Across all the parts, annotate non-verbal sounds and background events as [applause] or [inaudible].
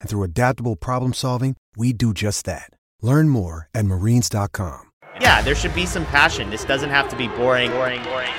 And through adaptable problem solving, we do just that. Learn more at marines.com. Yeah, there should be some passion. This doesn't have to be boring, boring, boring.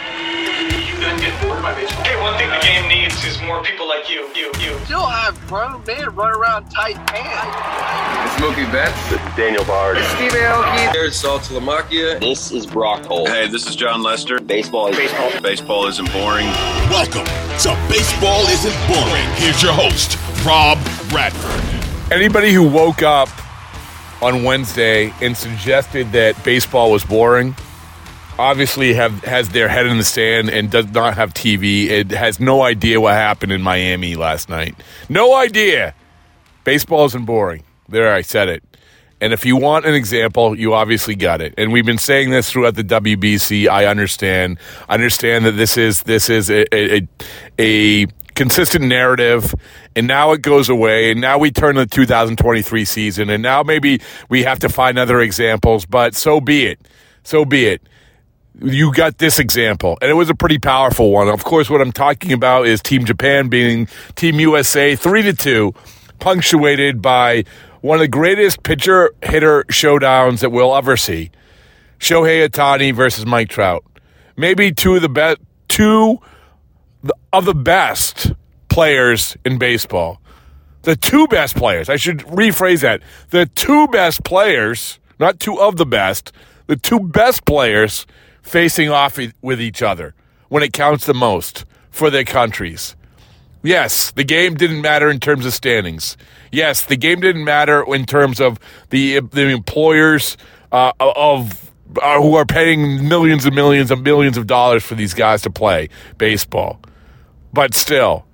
You done get bored by baseball. Hey, one thing the game needs is more people like you, you, you. Still have grown men run around tight pants. It's Mookie Betts. This is Daniel Bard. It's Steve Aoki. There's Saltalamacchia. This is Brock Holt. Hey, this is Jon Lester. Baseball is baseball. Baseball isn't boring. Welcome to Baseball Isn't Boring. Here's your host, Rob Bradford. Anybody who woke up on Wednesday and suggested that baseball was boring obviously have has their head in the sand and does not have TV. It has no idea what happened in Miami last night. No idea. Baseball isn't boring. There, I said it. And if you want an example, you obviously got it. And we've been saying this throughout the WBC. I understand. I understand that this is this is a, a, a consistent narrative, and now it goes away, and now we turn to the 2023 season, and now maybe we have to find other examples. But so be it. So be it you got this example, and it was a pretty powerful one. Of course, what I'm talking about is Team Japan being Team USA three to two, punctuated by one of the greatest pitcher hitter showdowns that we'll ever see. Shohei Ohtani versus Mike Trout. Maybe two of the best, two of the best players in baseball. The two best players. I should rephrase that. The two best players, not two of the best, the two best players facing off with each other when it counts the most for their countries. Yes, the game didn't matter in terms of standings. Yes, the game didn't matter in terms of the the employers uh, of who are paying millions and millions and millions of dollars for these guys to play baseball. But still,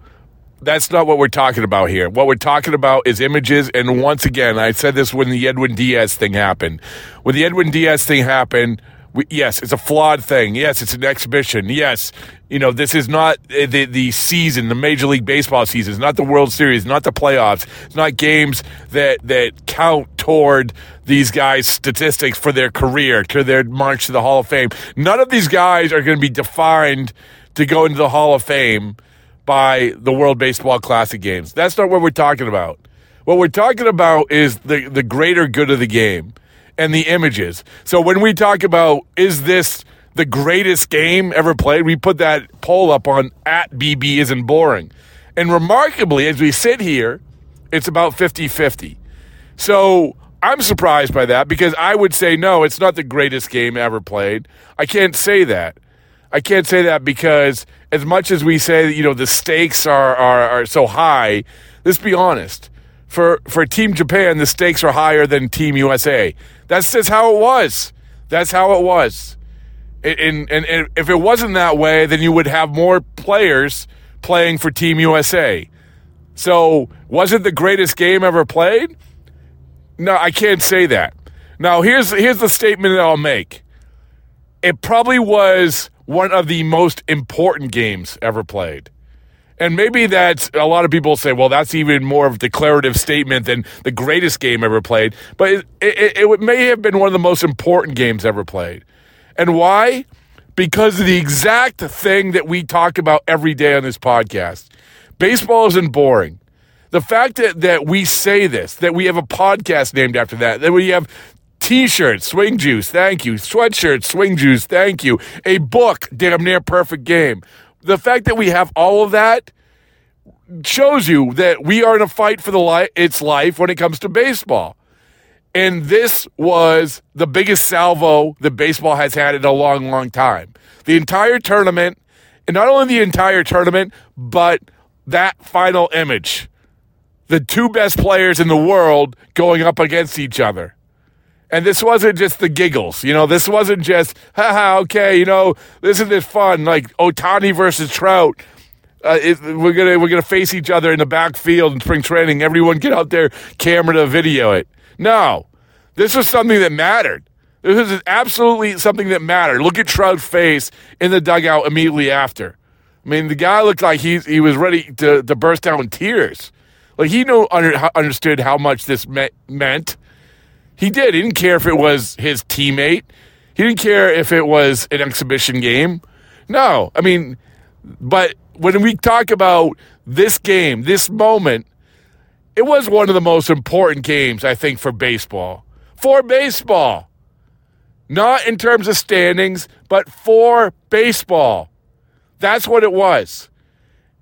that's not what we're talking about here. What we're talking about is images. And once again, I said this when the Edwin Diaz thing happened. When the Edwin Diaz thing happened, we, yes, it's a flawed thing. Yes, it's an exhibition. Yes, you know this is not eh, the the season, the Major League Baseball season. It's not the World Series, not the playoffs. It's not games that that count toward these guys' statistics for their career, to their march to the Hall of Fame. None of these guys are going to be defined to go into the Hall of Fame by the World Baseball Classic games. That's not what we're talking about. What we're talking about is the the greater good of the game and the images. So when we talk about is this the greatest game ever played, we put that poll up on at BB isn't boring. And remarkably, as we sit here, it's about 50 50. So I'm surprised by that because I would say, no, it's not the greatest game ever played. I can't say that. I can't say that because as much as we say that, you know, the stakes are, are, are so high, let's be honest. For, for Team Japan, the stakes are higher than Team USA. That's just how it was. That's how it was. And, and, and if it wasn't that way, then you would have more players playing for Team USA. So, was it the greatest game ever played? No, I can't say that. Now, here's here's the statement that I'll make. It probably was one of the most important games ever played. And maybe that's a lot of people say, well, that's even more of a declarative statement than the greatest game ever played. But it, it, it may have been one of the most important games ever played. And why? Because of the exact thing that we talk about every day on this podcast. Baseball isn't boring. The fact that, that we say this, that we have a podcast named after that, that we have T-shirts, swing juice, thank you. Sweatshirts, swing juice, thank you. A book, damn near perfect game. The fact that we have all of that shows you that we are in a fight for the li- its life when it comes to baseball. And this was the biggest salvo that baseball has had in a long, long time. The entire tournament, and not only the entire tournament, but that final image. The two best players in the world going up against each other. And this wasn't just the giggles, you know. This wasn't just, haha, okay, you know, this isn't this fun like Ohtani versus Trout. Uh, it, we're gonna we're gonna face each other in the backfield in spring training. Everyone get out there, camera to video it. No, this was something that mattered. This is absolutely something that mattered. Look at Trout's face in the dugout immediately after. I mean, the guy looked like he he was ready to, to burst out in tears. Like he knew under, understood how much this me- meant. He did. He didn't care if it was his teammate. He didn't care if it was an exhibition game. No, I mean, but when we talk about this game, this moment, it was one of the most important games, I think, for baseball. For baseball. Not in terms of standings, but for baseball. That's what it was.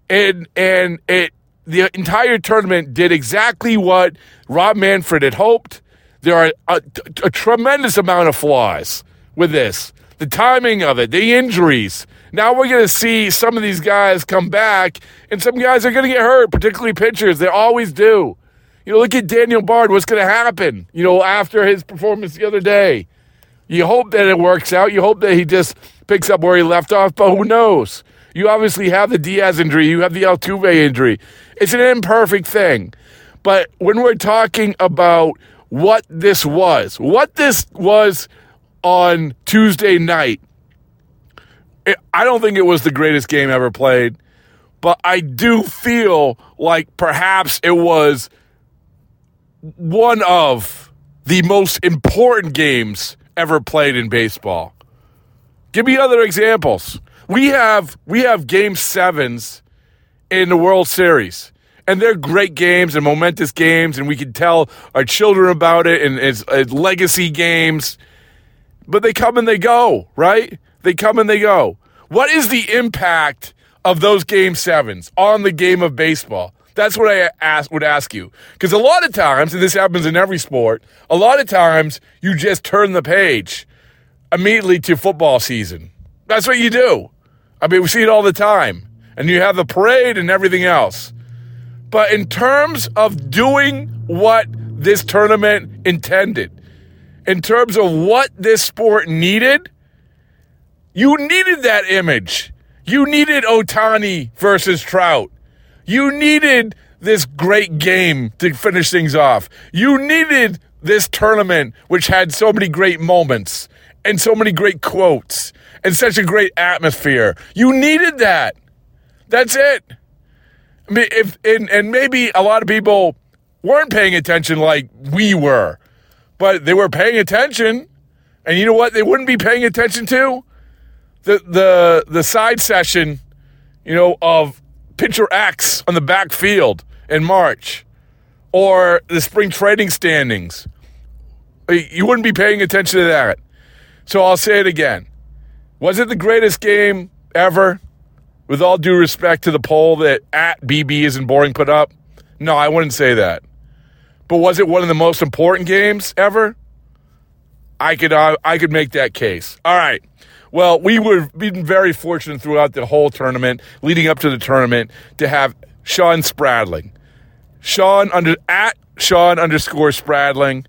And and it the entire tournament did exactly what Rob Manfred had hoped. There are a, a tremendous amount of flaws with this. The timing of it, the injuries. Now we're going to see some of these guys come back, and some guys are going to get hurt, particularly pitchers. They always do. You know, look at Daniel Bard. What's going to happen, you know, after his performance the other day? You hope that it works out. You hope that he just picks up where he left off, but who knows? You obviously have the Diaz injury, you have the Altuve injury. It's an imperfect thing. But when we're talking about what this was, what this was on Tuesday night, it, I don't think it was the greatest game ever played, but I do feel like perhaps it was one of the most important games ever played in baseball. Give me other examples. We have we have game sevens in the World Series. And they're great games and momentous games, and we can tell our children about it and it's, it's legacy games. But they come and they go, right? They come and they go. What is the impact of those game sevens on the game of baseball? That's what I ask, would ask you. Because a lot of times, and this happens in every sport, a lot of times you just turn the page immediately to football season. That's what you do. I mean, we see it all the time. And you have the parade and everything else. But in terms of doing what this tournament intended, in terms of what this sport needed, you needed that image. You needed Ohtani versus Trout. You needed this great game to finish things off. You needed this tournament, which had so many great moments and so many great quotes and such a great atmosphere. You needed that. That's it. I mean, if and, and maybe a lot of people weren't paying attention like we were, but they were paying attention. And you know what? They wouldn't be paying attention to the the the side session, you know, of pitcher X on the backfield in March, or the spring trading standings. You wouldn't be paying attention to that. So I'll say it again. Was it the greatest game ever? With all due respect to the poll that at BB isn't boring put up, no, I wouldn't say that. But was it one of the most important games ever? I could uh, I could make that case. All right. Well, we were been very fortunate throughout the whole tournament, leading up to the tournament, to have Shawn Spradling, Shawn under at Shawn underscore Spradling,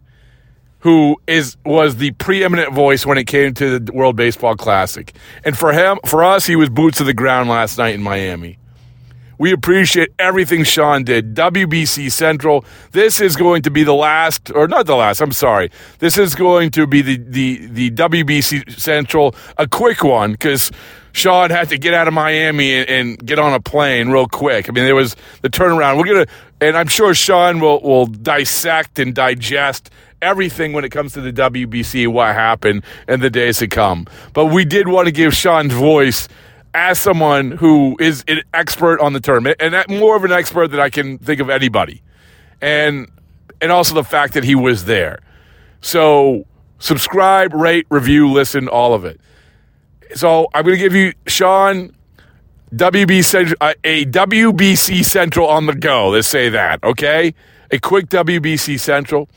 who is was the preeminent voice when it came to the World Baseball Classic, and for him, for us, he was boots to the ground last night in Miami. We appreciate everything Shawn did. WBC Central. This is going to be the last, or not the last. I'm sorry. This is going to be the the the WBC Central, a quick one because. Shawn had to get out of Miami and, and, get on a plane real quick. I mean, there was the turnaround. We're gonna, and I'm sure Shawn will will dissect and digest everything when it comes to the WBC, what happened in the days to come. But we did want to give Shawn's voice as someone who is an expert on the tournament, and more of an expert than I can think of anybody, and and also the fact that he was there. So subscribe, rate, review, listen, all of it. So I'm going to give you Shawn WB uh, a WBC Central on the go. Let's say that, okay? A quick WBC Central.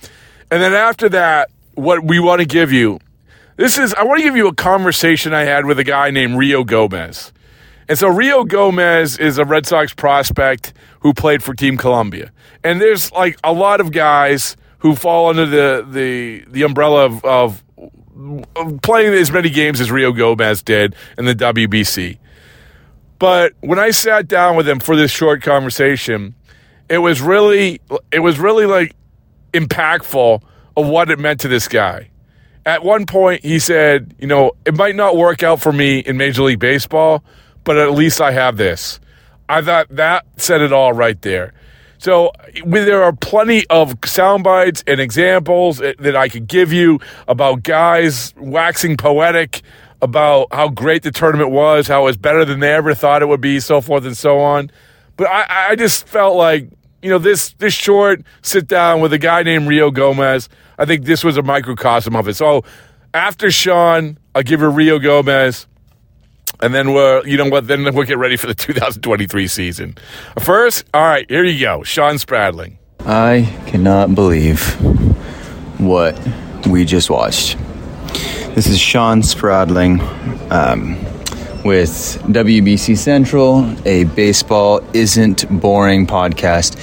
And then after that, what we want to give you this is, I want to give you a conversation I had with a guy named Rio Gomez. And so Rio Gomez is a Red Sox prospect who played for Team Colombia. And there's like a lot of guys who fall under the, the, the umbrella of, of playing as many games as Rio Gomez did in the WBC. But when I sat down with him for this short conversation, it was really it was really like impactful of what it meant to this guy. At one point he said, you know, it might not work out for me in Major League Baseball, but at least I have this. I thought that said it all right there. So there are plenty of sound bites and examples eh, that I could give you about guys waxing poetic about how great the tournament was, how it was better than they ever thought it would be, so forth and so on. But I, I just felt like, you know, this this short sit down with a guy named Rio Gomez, I think this was a microcosm of it. So after Shawn, I'll give her Rio Gomez. And then we're, you know what, then we'll get ready for the [laughs] 2023 season. First, all right, here you go. Shawn Spradling. I cannot believe what we just watched. This is Shawn Spradling um, with WBC Central, a baseball isn't boring podcast.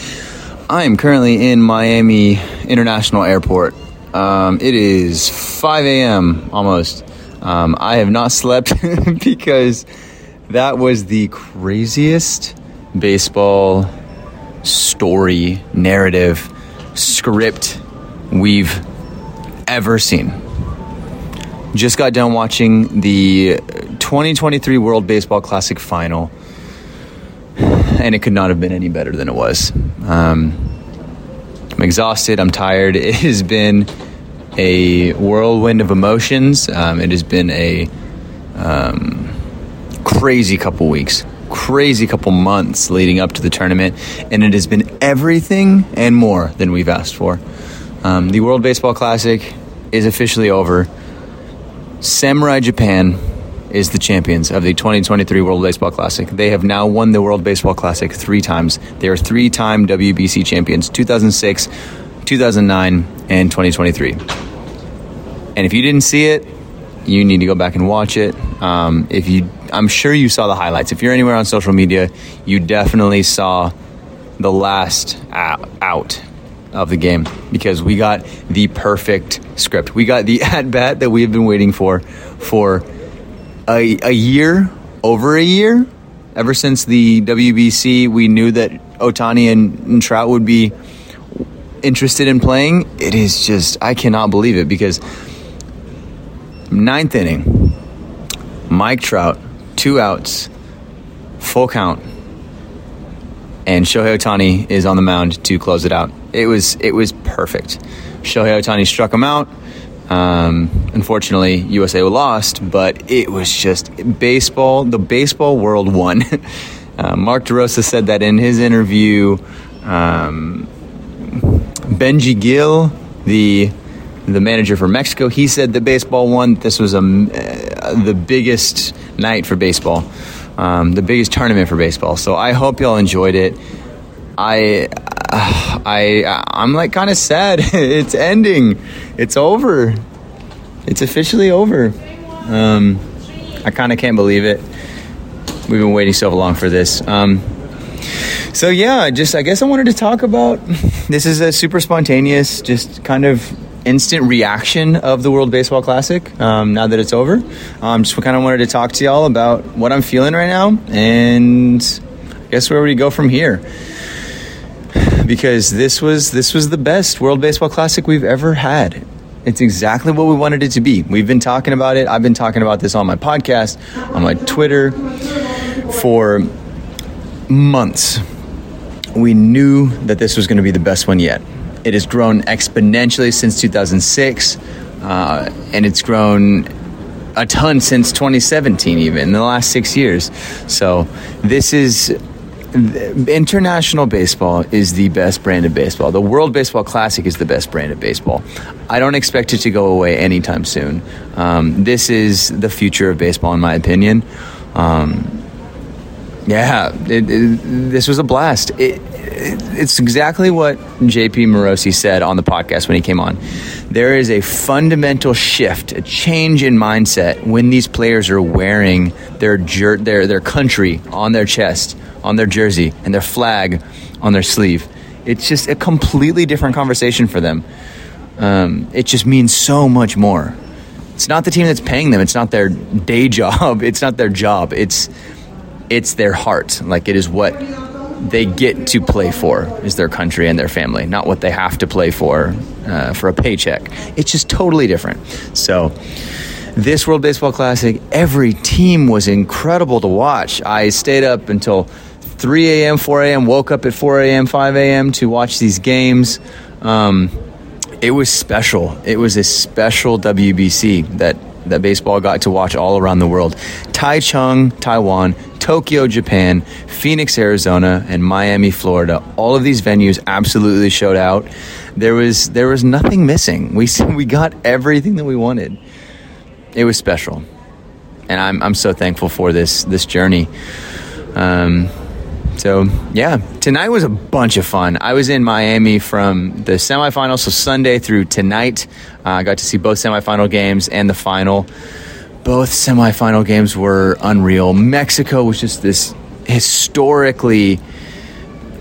I am currently in Miami International Airport. Um, it is 5 a.m. almost. Um, I have not slept [laughs] because that was the craziest baseball story, narrative, script we've ever seen. Just got done watching the 2023 World Baseball Classic final, and it could not have been any better than it was. Um, I'm exhausted, I'm tired. [laughs] It has been a whirlwind of emotions. Um, it has been a um, crazy couple weeks, crazy couple months leading up to the tournament, and it has been everything and more than we've asked for. Um, the World Baseball Classic is officially over. Samurai Japan is the champions of the 2023 World Baseball Classic. They have now won the World Baseball Classic three times. They are three time WBC champions 2006, 2009, and 2023. And if you didn't see it, you need to go back and watch it. Um, if you, I'm sure you saw the highlights. If you're anywhere on social media, you definitely saw the last out of the game because we got the perfect script. We got the [laughs] at bat that we have been waiting for for a, a year, over a year. Ever since the WBC, we knew that Ohtani and, and Trout would be interested in playing. It is just, I cannot believe it because ninth inning, Mike Trout, two outs, full count, and Shohei Ohtani is on the mound to close it out. It was it was perfect. Shohei Ohtani struck him out. Um, unfortunately, USA lost, but it was just baseball. The baseball world won. [laughs] uh, Mark DeRosa said that in his interview. Um, Benjie Gil, the the manager for Mexico, he said the baseball won. This was a, uh, the biggest night for baseball, um, the biggest tournament for baseball. So I hope y'all enjoyed it. I I I'm like kind of sad. [laughs] it's ending. It's over. It's officially over. Um, I kind of can't believe it. We've been waiting so long for this. Um, so yeah, just I guess I wanted to talk about. [laughs] This is a super spontaneous, just kind of instant reaction of the World Baseball Classic. Um, now that it's over, um, just kind of wanted to talk to y'all about what I'm feeling right now and I guess where we go from here? [sighs] Because this was this was the best World Baseball Classic we've ever had. It's exactly what we wanted it to be. We've been talking about it. I've been talking about this on my podcast, on my Twitter for months. We knew that this was going to be the best one yet. It has grown exponentially since 2006, uh, and it's grown a ton since 2017, even in the last six years. So, this is international baseball is the best brand of baseball. The World Baseball Classic is the best brand of baseball. I don't expect it to go away anytime soon. Um, this is the future of baseball, in my opinion. Um, yeah, it, it, this was a blast. It, it's exactly what JP Morosi said on the podcast when he came on. There is a fundamental shift, a change in mindset when these players are wearing their jer- their their country on their chest, on their jersey, and their flag on their sleeve. It's just a completely different conversation for them. Um, it just means so much more. It's not the team that's paying them. It's not their day [laughs] job. It's not their job. It's it's their heart. Like it is what they get to play for is their country and their family, not what they have to play for uh, for a paycheck. It's just totally different. So, this World Baseball Classic, every team was incredible to watch. I stayed up until 3 a.m., 4 a.m., woke up at 4 a.m., 5 a.m. to watch these games. Um, it was special. It was a special WBC that that baseball got to watch all around the world. Taichung, Taiwan, Tokyo, Japan, Phoenix, Arizona, and Miami, Florida. All of these venues absolutely showed out. There was there was nothing missing. We [laughs] we got everything that we wanted. It was special, and I'm I'm so thankful for this this journey. Um, so yeah, tonight was a bunch of fun. I was in Miami from the semifinals, so Sunday through tonight. Uh, I got to see both semifinal games and the final both semifinal games were unreal. Mexico was just this historically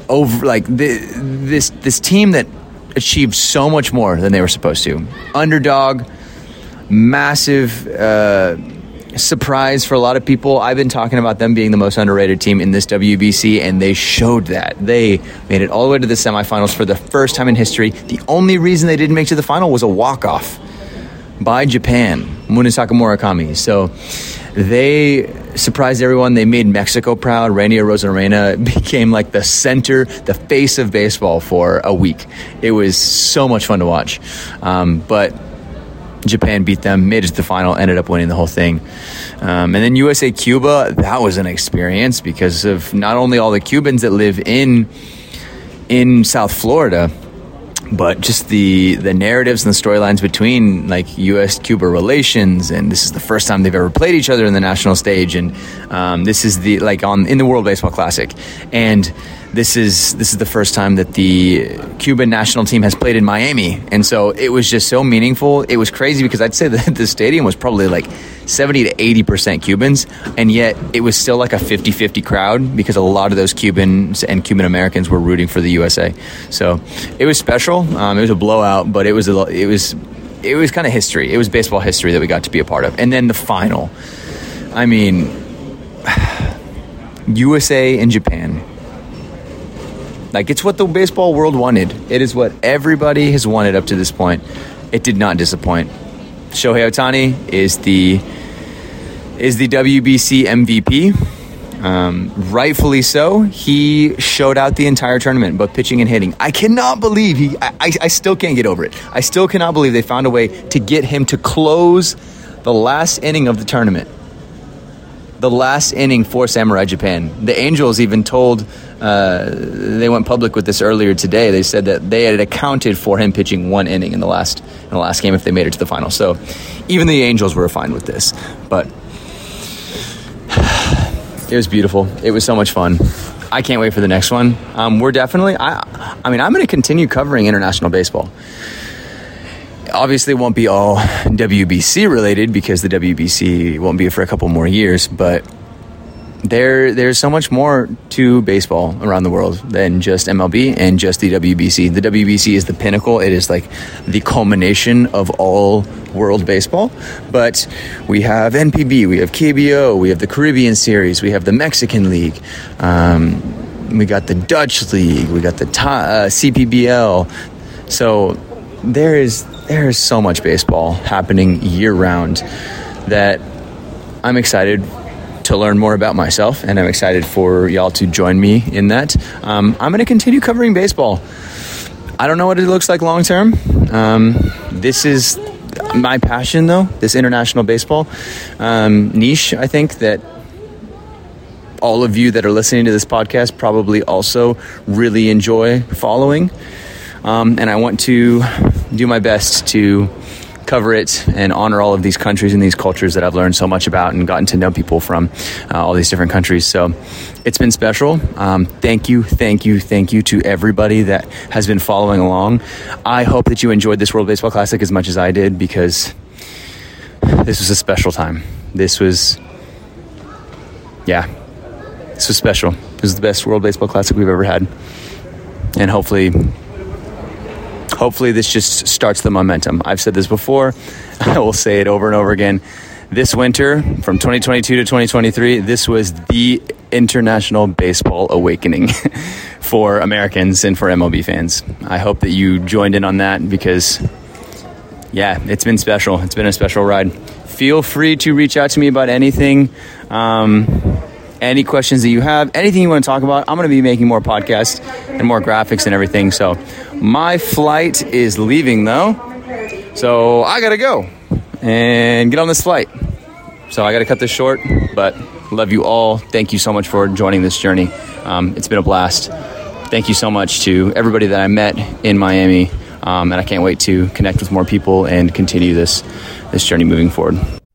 over like the, this this team that achieved so much more than they were supposed to. Underdog, massive uh, surprise for a lot of people. I've been talking about them being the most underrated team in this WBC, and they showed that. They made it all the way to the semifinals for the first time in history. The only reason they didn't make to the final was a walk off by Japan, Munetaka Murakami. So they surprised everyone. They made Mexico proud. Randy Arozarena [laughs] became like the center, the face of baseball for a week. It was so much fun to watch. Um, but Japan beat them, made it to the final, ended up winning the whole thing. Um, and then USA Cuba, that was an experience because of not only all the Cubans that live in in South Florida, but just the the narratives and the storylines between like U.S. Cuba relations, and this is the first time they've ever played each other in the national stage, and um, this is the like on in the World Baseball Classic, and this is this is the first time that the Cuban national team has played in Miami, and so it was just so meaningful. It was crazy because I'd say that [laughs] the stadium was probably like 70 to 80 percent Cubans, and yet it was still like a 50-50 crowd because a lot of those Cubans and Cuban Americans were rooting for the USA. So it was special. Um, it was a blowout, but it was a, it was it was kind of history. It was baseball history that we got to be a part of, and then the final. I mean, [sighs] USA and Japan like it's what the baseball world wanted. It is what everybody has wanted up to this point. It did not disappoint. Shohei Ohtani is the is the WBC MVP. Um, rightfully so. He showed out the entire tournament, both pitching and hitting. I cannot believe he. I, I, I still can't get over it. I still cannot believe they found a way to get him to close the last inning of the tournament the last inning for Samurai Japan. The Angels even told, uh, they went public with this earlier today. They said that they had accounted for him pitching one inning in the last in the last game if they made it to the final. So even the Angels were fine with this. But [sighs] it was beautiful. It was so much fun. I can't wait for the next one. Um, we're definitely. I, I mean, I'm going to continue covering international baseball obviously won't be all WBC related because the WBC won't be for a couple more years, but there there's so much more to baseball around the world than just MLB and just the WBC. The WBC is the pinnacle. It is like the culmination of all world baseball. But we have NPB, we have KBO, we have the Caribbean Series, we have the Mexican League. Um, we got the Dutch League, we got the uh, CPBL. So there is there is so much baseball happening year round that I'm excited to learn more about myself, and I'm excited for y'all to join me in that. Um, I'm going to continue covering baseball. I don't know what it looks like long term. Um, this is my passion, though, this international baseball um, niche. I think that all of you that are listening to this podcast probably also really enjoy following. Um, and I want to do my best to cover it and honor all of these countries and these cultures that I've learned so much about and gotten to know people from uh, all these different countries. So it's been special. Um, thank you, thank you, thank you to everybody that has been following along. I hope that you enjoyed this World Baseball Classic as much as I did because this was a special time. This was, yeah, this was special. This is the best World Baseball Classic we've ever had. And hopefully, hopefully this just starts the momentum. I've said this before. [laughs] I will say it over and over again. This winter, from 2022 to 2023, this was the international baseball awakening [laughs] for Americans and for MLB fans. I hope that you joined in on that because, yeah, it's been special. It's been a special ride. Feel free to reach out to me about anything. Um, any questions that you have, anything you want to talk about. I'm going to be making more podcasts and more graphics and everything. So, my flight is leaving though. So, I got to go and get on this flight. So, I got to cut this short, but love you all. Thank you so much for joining this journey. Um, it's been a blast. Thank you so much to everybody that I met in Miami. Um, and I can't wait to connect with more people and continue this this journey moving forward.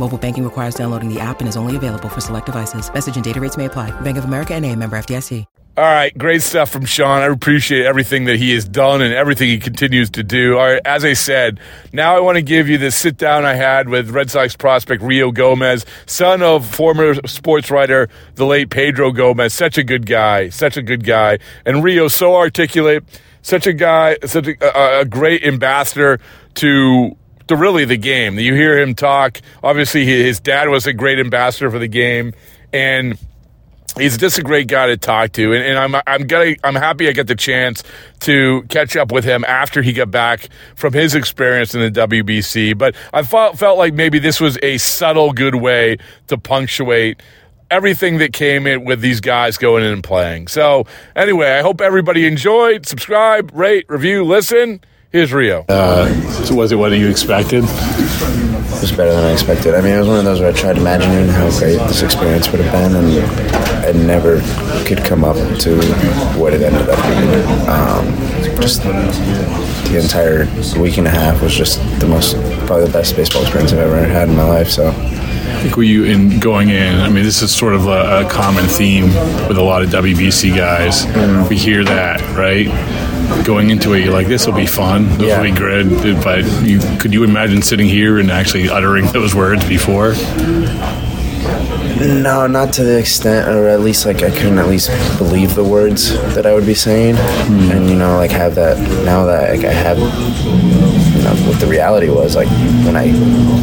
Mobile banking requires downloading the app and is only available for select devices. Message and data rates may apply. Bank of America and a member FDIC. All right, great stuff from Shawn. I appreciate everything that he has done and everything he continues to do. All right, as I said, now I want to give you the sit down I had with Red Sox prospect Rio Gomez, son of former sports writer, the late Pedro Gomez. Such a good guy, such a good guy. And Rio, so articulate, such a guy, such a, a great ambassador to to really the game. You hear him talk. Obviously, his dad was a great ambassador for the game, and he's just a great guy to talk to. And, and I'm I'm gonna I'm happy I get the chance to catch up with him after he got back from his experience in the WBC. But I felt felt like maybe this was a subtle good way to punctuate everything that came in with these guys going in and playing. So anyway, I hope everybody enjoyed. Subscribe, rate, review, listen. Here's Rio. Uh, so was it what you expected? It was better than I expected. I mean, it was one of those where I tried imagining how great this experience would have been, and it never could come up to what it ended up being. Um, just the entire week and a half was just the most, probably the best baseball experience I've ever had in my life. So. I think were you in going in? I mean, this is sort of a, a common theme with a lot of WBC guys. Mm. We hear that, right? Going into it, you're like, this will be fun, this yeah. will be good. But you, could you imagine sitting here and actually uttering those words before? No, not to the extent, or at least like I couldn't at least believe the words that I would be saying, mm. and you know, like have that now that like I have, what the reality was like when I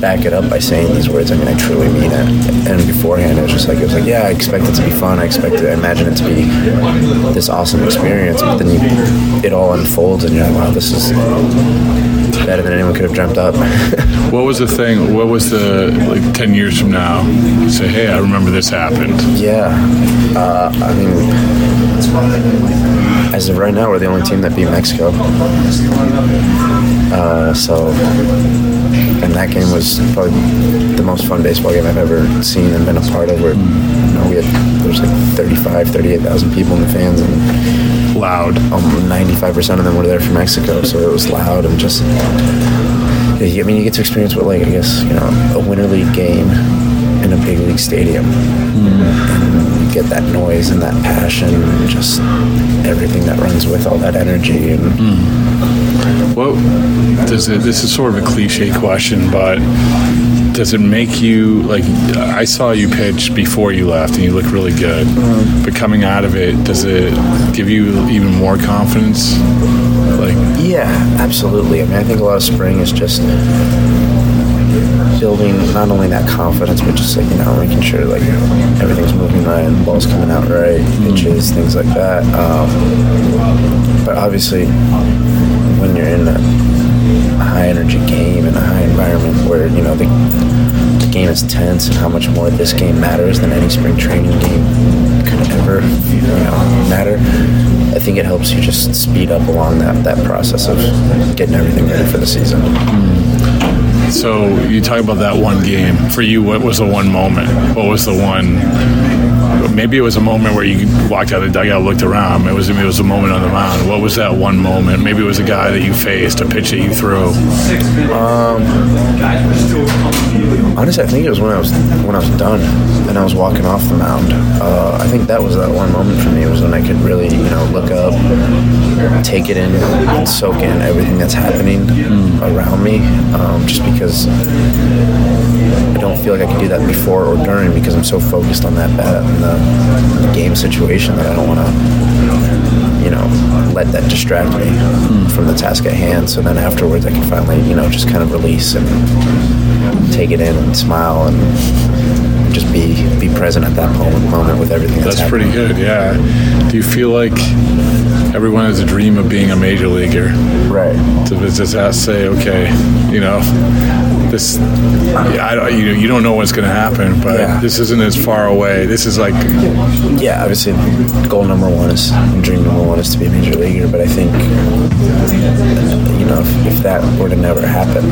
back it up by saying these words. I mean, I truly mean it. And beforehand, it was just like it was like, yeah, I expect it to be fun. I expect it, I imagine it to be this awesome experience. But then you, it all unfolds, and you're like, wow, this is better than anyone could have dreamt up. [laughs] what was the thing? What was the like ten years from now? Say, hey, I remember this happened. Yeah, uh, I mean, as of right now, we're the only team that beat Mexico. Uh, so, and that game was probably the most fun baseball game I've ever seen and been a part of. Where you know, we had there was like 35, 38,000 people in the fans and loud. Um, 95% of them were there from Mexico, so it was loud and just. I mean, you get to experience what, like, I guess, you know, a winter league game in a big league stadium. Mm. And you get that noise and that passion and just everything that runs with all that energy. And mm. What does it? This is sort of a cliche question, but does it make you like? I saw you pitch before you left, and you look really good. But coming out of it, does it give you even more confidence? Like, Yeah, absolutely. I mean, I think a lot of spring is just building not only that confidence, but just like you know making sure like everything's moving right and the ball's coming out right, pitches, things like that. Um, but obviously, when you're in a high energy game in a high environment where you know the, the game is tense and how much more this game matters than any spring training game could ever you know matter. I think it helps you just speed up along that, that process of getting everything ready for the season. So you talk about that one game. For you, what was the one moment? What was the one? Maybe it was a moment where you walked out of the dugout, looked around. It was it was a moment on the mound. What was that one moment? Maybe it was a guy that you faced, a pitch that you threw. Um, honestly, I think it was when I was when I was done and I was walking off the mound. Uh, I think that was that one moment for me was when I could really, you know, look up, take it in, and soak in everything that's happening around me. Um, just because I don't feel like I can do that before or during because I'm so focused on that bat and the, the game situation that I don't want to, you know, let that distract me from the task at hand. So then afterwards, I can finally, you know, just kind of release and take it in and smile and just be be present at that moment, moment with everything that's, That's pretty good. Yeah. Do you feel like everyone has a dream of being a major leaguer? Right. To just ask, say, okay, you know, this, I don't, you, you don't know what's going to happen, but Yeah. this isn't as far away. This is like, Yeah, obviously, goal number one is dream number one is to be a major leaguer. But I think, you know, if, if that were to never happen,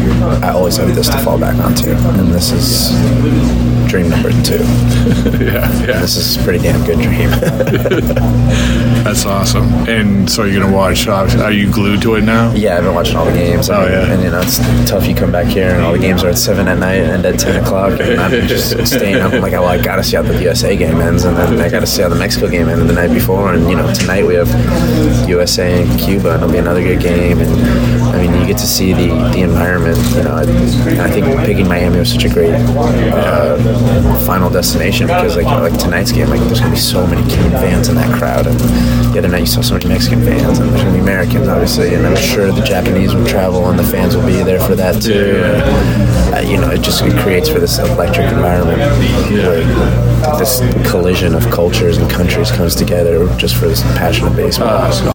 I always have this to fall back onto, and this is dream number two. [laughs] yeah, yeah. This is a pretty damn good dream. [laughs] That's awesome. And so you're going to watch, are you glued to it now? Yeah, I've been watching all the games. Oh, yeah. And, you know, it's tough. You come back here and all the games are at 7 at night and at 10 o'clock. And I'm just [laughs] staying up. I'm like, oh, I got to see how the USA game ends. And then I got to see how the Mexico game ended the night before. And, you know, tonight we have USA and Cuba. And it'll be another good game. And, you get to see the, the environment. You know, I, I think picking Miami was such a great uh, final destination because, like, like tonight's game, like, there's to be so many Cuban fans in that crowd. And the other night you saw so many Mexican fans. And there's to be Americans, obviously. And I'm sure the Japanese will travel and the fans will be there for that too. Uh, you know, it just it creates for this electric environment this collision of cultures and countries comes together just for this passion of baseball.